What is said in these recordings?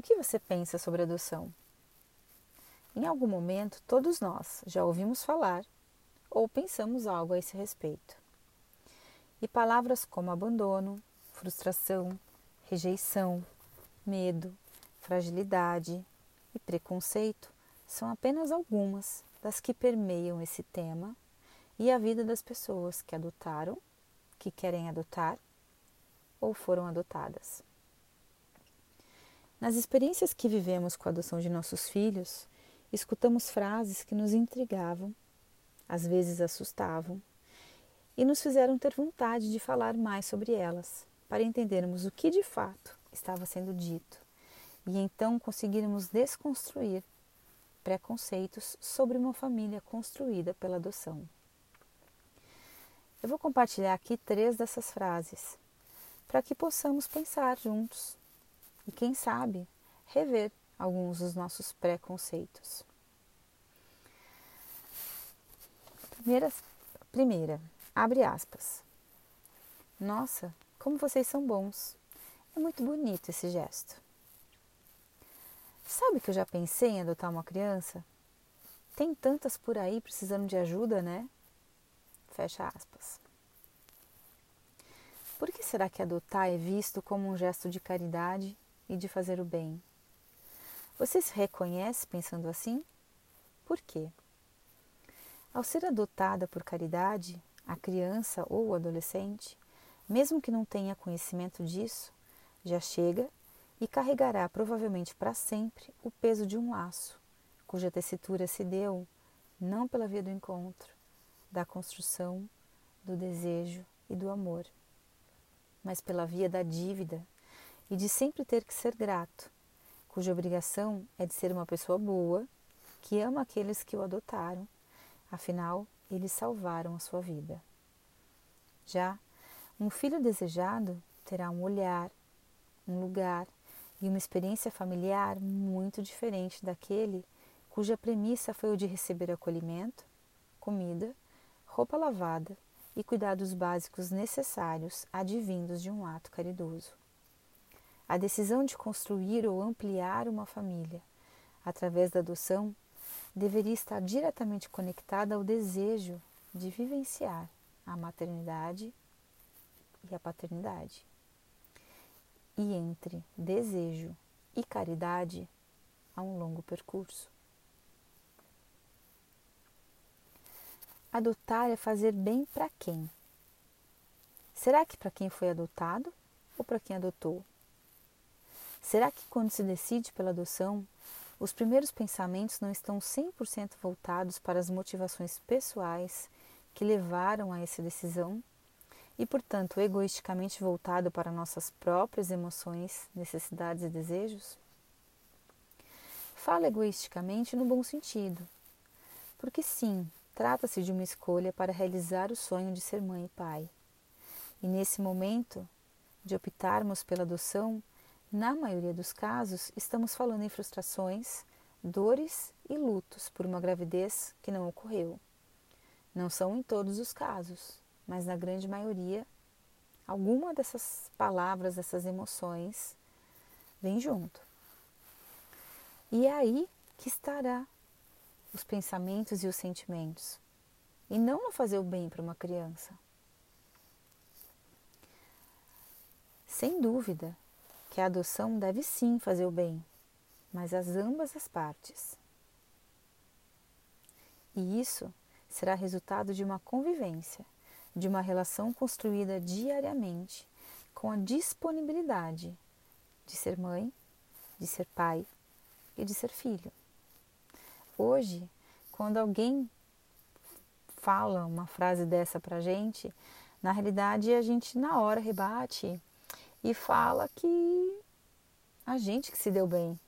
O que você pensa sobre adoção? Em algum momento, todos nós já ouvimos falar ou pensamos algo a esse respeito. E palavras como abandono, frustração, rejeição, medo, fragilidade e preconceito são apenas algumas das que permeiam esse tema e a vida das pessoas que adotaram, que querem adotar ou foram adotadas. Nas experiências que vivemos com a adoção de nossos filhos, escutamos frases que nos intrigavam, às vezes assustavam, e nos fizeram ter vontade de falar mais sobre elas, para entendermos o que de fato estava sendo dito e então conseguirmos desconstruir preconceitos sobre uma família construída pela adoção. Eu vou compartilhar aqui três dessas frases para que possamos pensar juntos e, quem sabe, rever alguns dos nossos preconceitos. Primeira, primeira, abre aspas. Nossa, como vocês são bons. É muito bonito esse gesto. Sabe que eu já pensei em adotar uma criança? Tem tantas por aí precisando de ajuda, né? Fecha aspas. Por que será que adotar é visto como um gesto de caridade e de fazer o bem? Você se reconhece pensando assim? Por quê? Ao ser adotada por caridade, a criança ou o adolescente, mesmo que não tenha conhecimento disso, já chega e carregará provavelmente para sempre o peso de um laço, cuja tessitura se deu não pela via do encontro, da construção, do desejo e do amor mas pela via da dívida e de sempre ter que ser grato, cuja obrigação é de ser uma pessoa boa, que ama aqueles que o adotaram, afinal, eles salvaram a sua vida. Já um filho desejado terá um olhar, um lugar e uma experiência familiar muito diferente daquele cuja premissa foi o de receber acolhimento, comida, roupa lavada e cuidados básicos necessários advindos de um ato caridoso. A decisão de construir ou ampliar uma família através da adoção deveria estar diretamente conectada ao desejo de vivenciar a maternidade e a paternidade. E entre desejo e caridade há um longo percurso. Adotar é fazer bem para quem? Será que para quem foi adotado ou para quem adotou? Será que quando se decide pela adoção, os primeiros pensamentos não estão 100% voltados para as motivações pessoais que levaram a essa decisão e, portanto, egoisticamente voltado para nossas próprias emoções, necessidades e desejos? Falo egoisticamente no bom sentido, porque sim, Trata-se de uma escolha para realizar o sonho de ser mãe e pai. E nesse momento de optarmos pela adoção, na maioria dos casos, estamos falando em frustrações, dores e lutos por uma gravidez que não ocorreu. Não são em todos os casos, mas na grande maioria, alguma dessas palavras, dessas emoções, vem junto. E é aí que estará os pensamentos e os sentimentos, e não no fazer o bem para uma criança. Sem dúvida que a adoção deve sim fazer o bem, mas as ambas as partes. E isso será resultado de uma convivência, de uma relação construída diariamente com a disponibilidade de ser mãe, de ser pai e de ser filho. Hoje, quando alguém fala uma frase dessa pra gente, na realidade a gente na hora rebate e fala que a gente que se deu bem.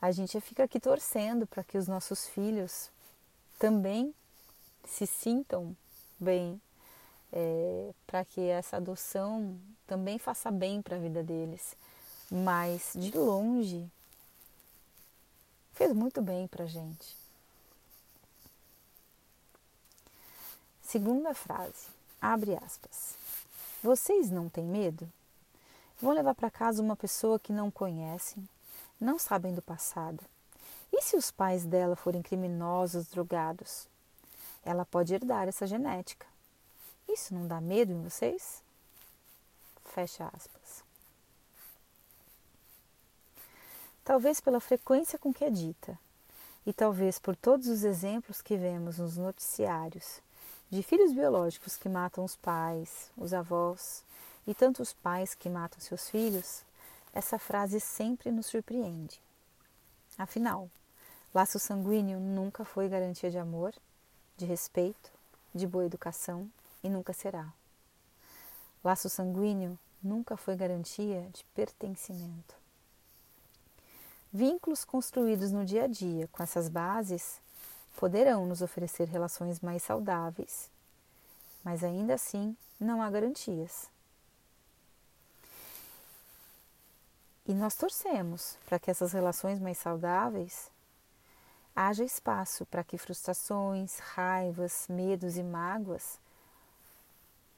A gente fica aqui torcendo para que os nossos filhos também se sintam bem, é, para que essa adoção também faça bem para a vida deles. Mas de longe fez muito bem para gente. Segunda frase, abre aspas. Vocês não têm medo? Vão levar para casa uma pessoa que não conhecem, não sabem do passado. E se os pais dela forem criminosos, drogados? Ela pode herdar essa genética. Isso não dá medo em vocês? Fecha aspas. Talvez pela frequência com que é dita, e talvez por todos os exemplos que vemos nos noticiários de filhos biológicos que matam os pais, os avós e tantos pais que matam seus filhos, essa frase sempre nos surpreende. Afinal, laço sanguíneo nunca foi garantia de amor, de respeito, de boa educação e nunca será. Laço sanguíneo nunca foi garantia de pertencimento. Vínculos construídos no dia a dia com essas bases poderão nos oferecer relações mais saudáveis, mas ainda assim não há garantias. E nós torcemos para que essas relações mais saudáveis haja espaço para que frustrações, raivas, medos e mágoas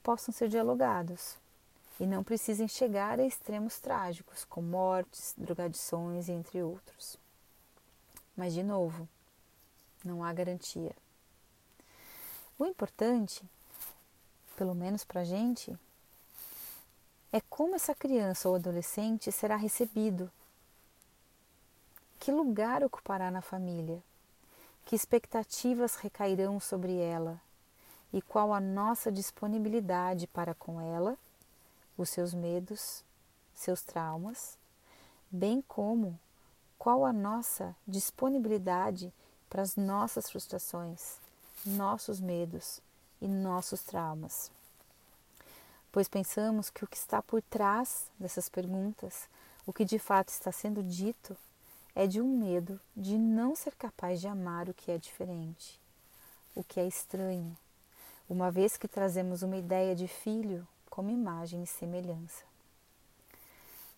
possam ser dialogados e não precisem chegar a extremos trágicos, como mortes, drogadições, entre outros. Mas, de novo, não há garantia. O importante, pelo menos para a gente, é como essa criança ou adolescente será recebido. Que lugar ocupará na família? Que expectativas recairão sobre ela? E qual a nossa disponibilidade para com ela, os seus medos, seus traumas, bem como qual a nossa disponibilidade para as nossas frustrações, nossos medos e nossos traumas pois pensamos que o que está por trás dessas perguntas, o que de fato está sendo dito, é de um medo de não ser capaz de amar o que é diferente, o que é estranho, uma vez que trazemos uma ideia de filho como imagem e semelhança.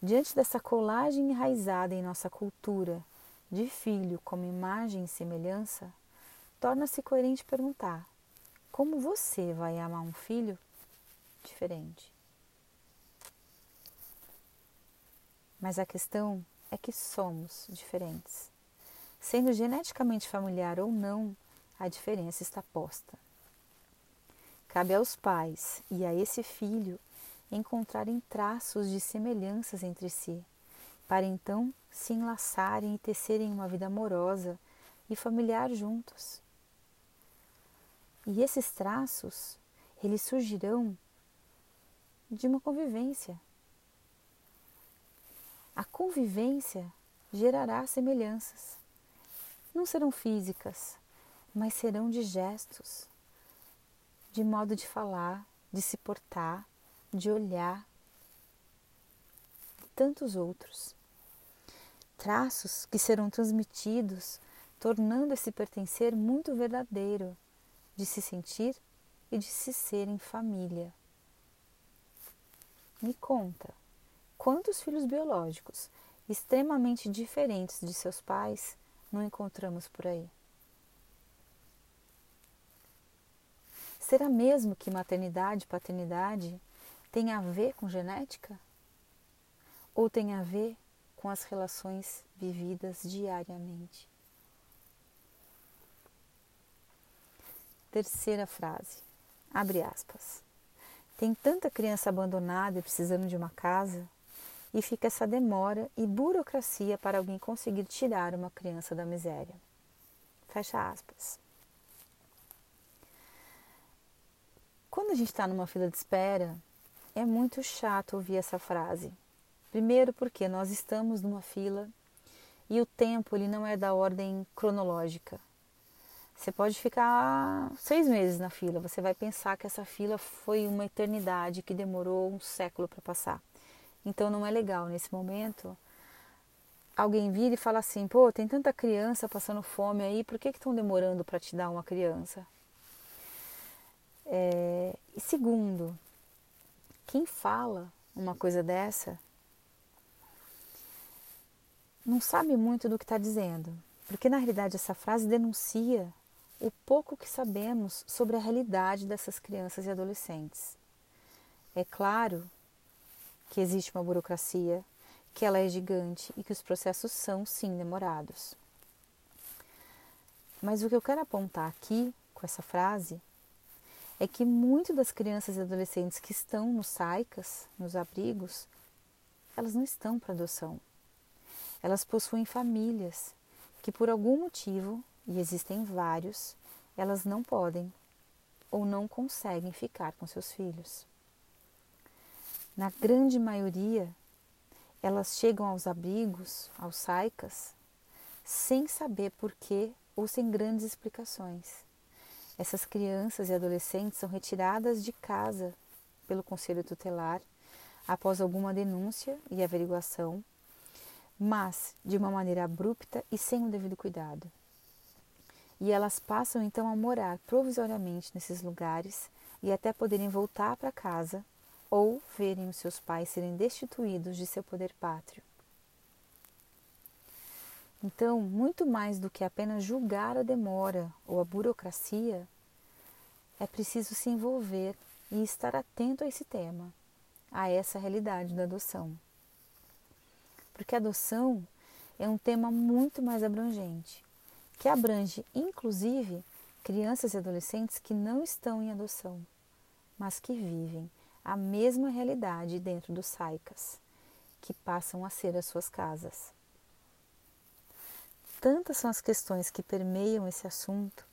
Diante dessa colagem enraizada em nossa cultura de filho como imagem e semelhança, torna-se coerente perguntar: como você vai amar um filho diferente. Mas a questão é que somos diferentes. Sendo geneticamente familiar ou não, a diferença está posta. Cabe aos pais e a esse filho encontrarem traços de semelhanças entre si, para então se enlaçarem e tecerem uma vida amorosa e familiar juntos. E esses traços, eles surgirão de uma convivência. A convivência gerará semelhanças. Não serão físicas, mas serão de gestos, de modo de falar, de se portar, de olhar e tantos outros. Traços que serão transmitidos, tornando esse pertencer muito verdadeiro, de se sentir e de se ser em família. Me conta, quantos filhos biológicos extremamente diferentes de seus pais não encontramos por aí? Será mesmo que maternidade e paternidade tem a ver com genética? Ou tem a ver com as relações vividas diariamente? Terceira frase, abre aspas. Tem tanta criança abandonada e precisando de uma casa, e fica essa demora e burocracia para alguém conseguir tirar uma criança da miséria. Fecha aspas. Quando a gente está numa fila de espera, é muito chato ouvir essa frase. Primeiro, porque nós estamos numa fila e o tempo ele não é da ordem cronológica. Você pode ficar seis meses na fila, você vai pensar que essa fila foi uma eternidade que demorou um século para passar. Então não é legal nesse momento alguém vir e falar assim: pô, tem tanta criança passando fome aí, por que estão demorando para te dar uma criança? É, e segundo, quem fala uma coisa dessa não sabe muito do que está dizendo, porque na realidade essa frase denuncia o pouco que sabemos sobre a realidade dessas crianças e adolescentes. É claro que existe uma burocracia, que ela é gigante e que os processos são sim demorados. Mas o que eu quero apontar aqui com essa frase é que muitas das crianças e adolescentes que estão nos SAICAS, nos abrigos, elas não estão para adoção. Elas possuem famílias que por algum motivo, e existem vários, elas não podem ou não conseguem ficar com seus filhos. Na grande maioria, elas chegam aos abrigos, aos saicas, sem saber porquê ou sem grandes explicações. Essas crianças e adolescentes são retiradas de casa pelo conselho tutelar após alguma denúncia e averiguação, mas de uma maneira abrupta e sem o devido cuidado. E elas passam então a morar provisoriamente nesses lugares e até poderem voltar para casa ou verem os seus pais serem destituídos de seu poder pátrio. Então, muito mais do que apenas julgar a demora ou a burocracia, é preciso se envolver e estar atento a esse tema, a essa realidade da adoção. Porque a adoção é um tema muito mais abrangente, que abrange inclusive crianças e adolescentes que não estão em adoção, mas que vivem a mesma realidade dentro dos saicas, que passam a ser as suas casas. Tantas são as questões que permeiam esse assunto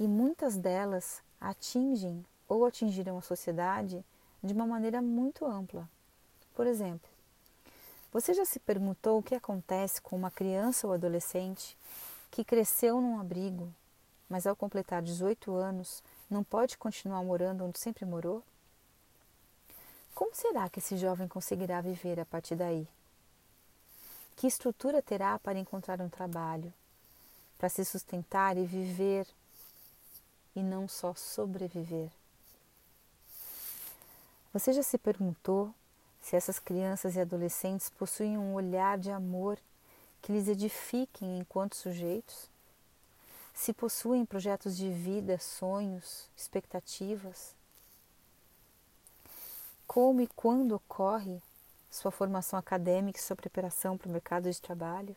e muitas delas atingem ou atingirão a sociedade de uma maneira muito ampla. Por exemplo, você já se perguntou o que acontece com uma criança ou adolescente que cresceu num abrigo, mas ao completar 18 anos não pode continuar morando onde sempre morou? Como será que esse jovem conseguirá viver a partir daí? Que estrutura terá para encontrar um trabalho, para se sustentar e viver e não só sobreviver? Você já se perguntou se essas crianças e adolescentes possuem um olhar de amor que lhes edifiquem enquanto sujeitos? Se possuem projetos de vida, sonhos, expectativas? Como e quando ocorre sua formação acadêmica e sua preparação para o mercado de trabalho?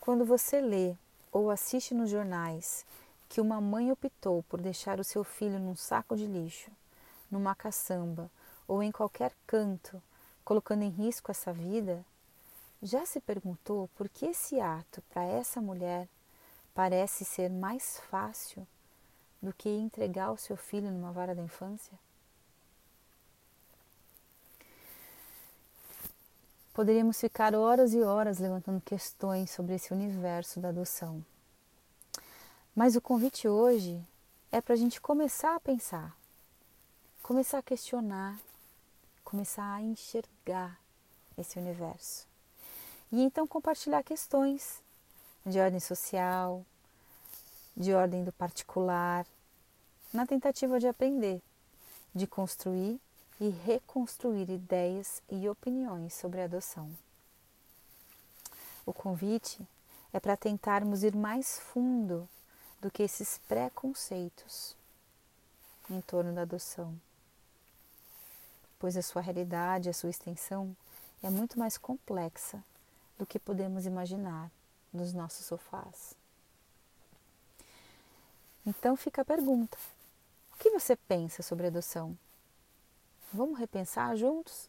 Quando você lê ou assiste nos jornais que uma mãe optou por deixar o seu filho num saco de lixo, numa caçamba ou em qualquer canto, colocando em risco essa vida, já se perguntou por que esse ato para essa mulher parece ser mais fácil do que entregar o seu filho numa vara da infância? Poderíamos ficar horas e horas levantando questões sobre esse universo da adoção. Mas o convite hoje é para a gente começar a pensar, começar a questionar, começar a enxergar esse universo. E então compartilhar questões de ordem social, de ordem do particular, na tentativa de aprender, de construir e reconstruir ideias e opiniões sobre a adoção. O convite é para tentarmos ir mais fundo do que esses preconceitos em torno da adoção, pois a sua realidade, a sua extensão é muito mais complexa do que podemos imaginar nos nossos sofás. Então fica a pergunta: o que você pensa sobre adoção? Vamos repensar juntos?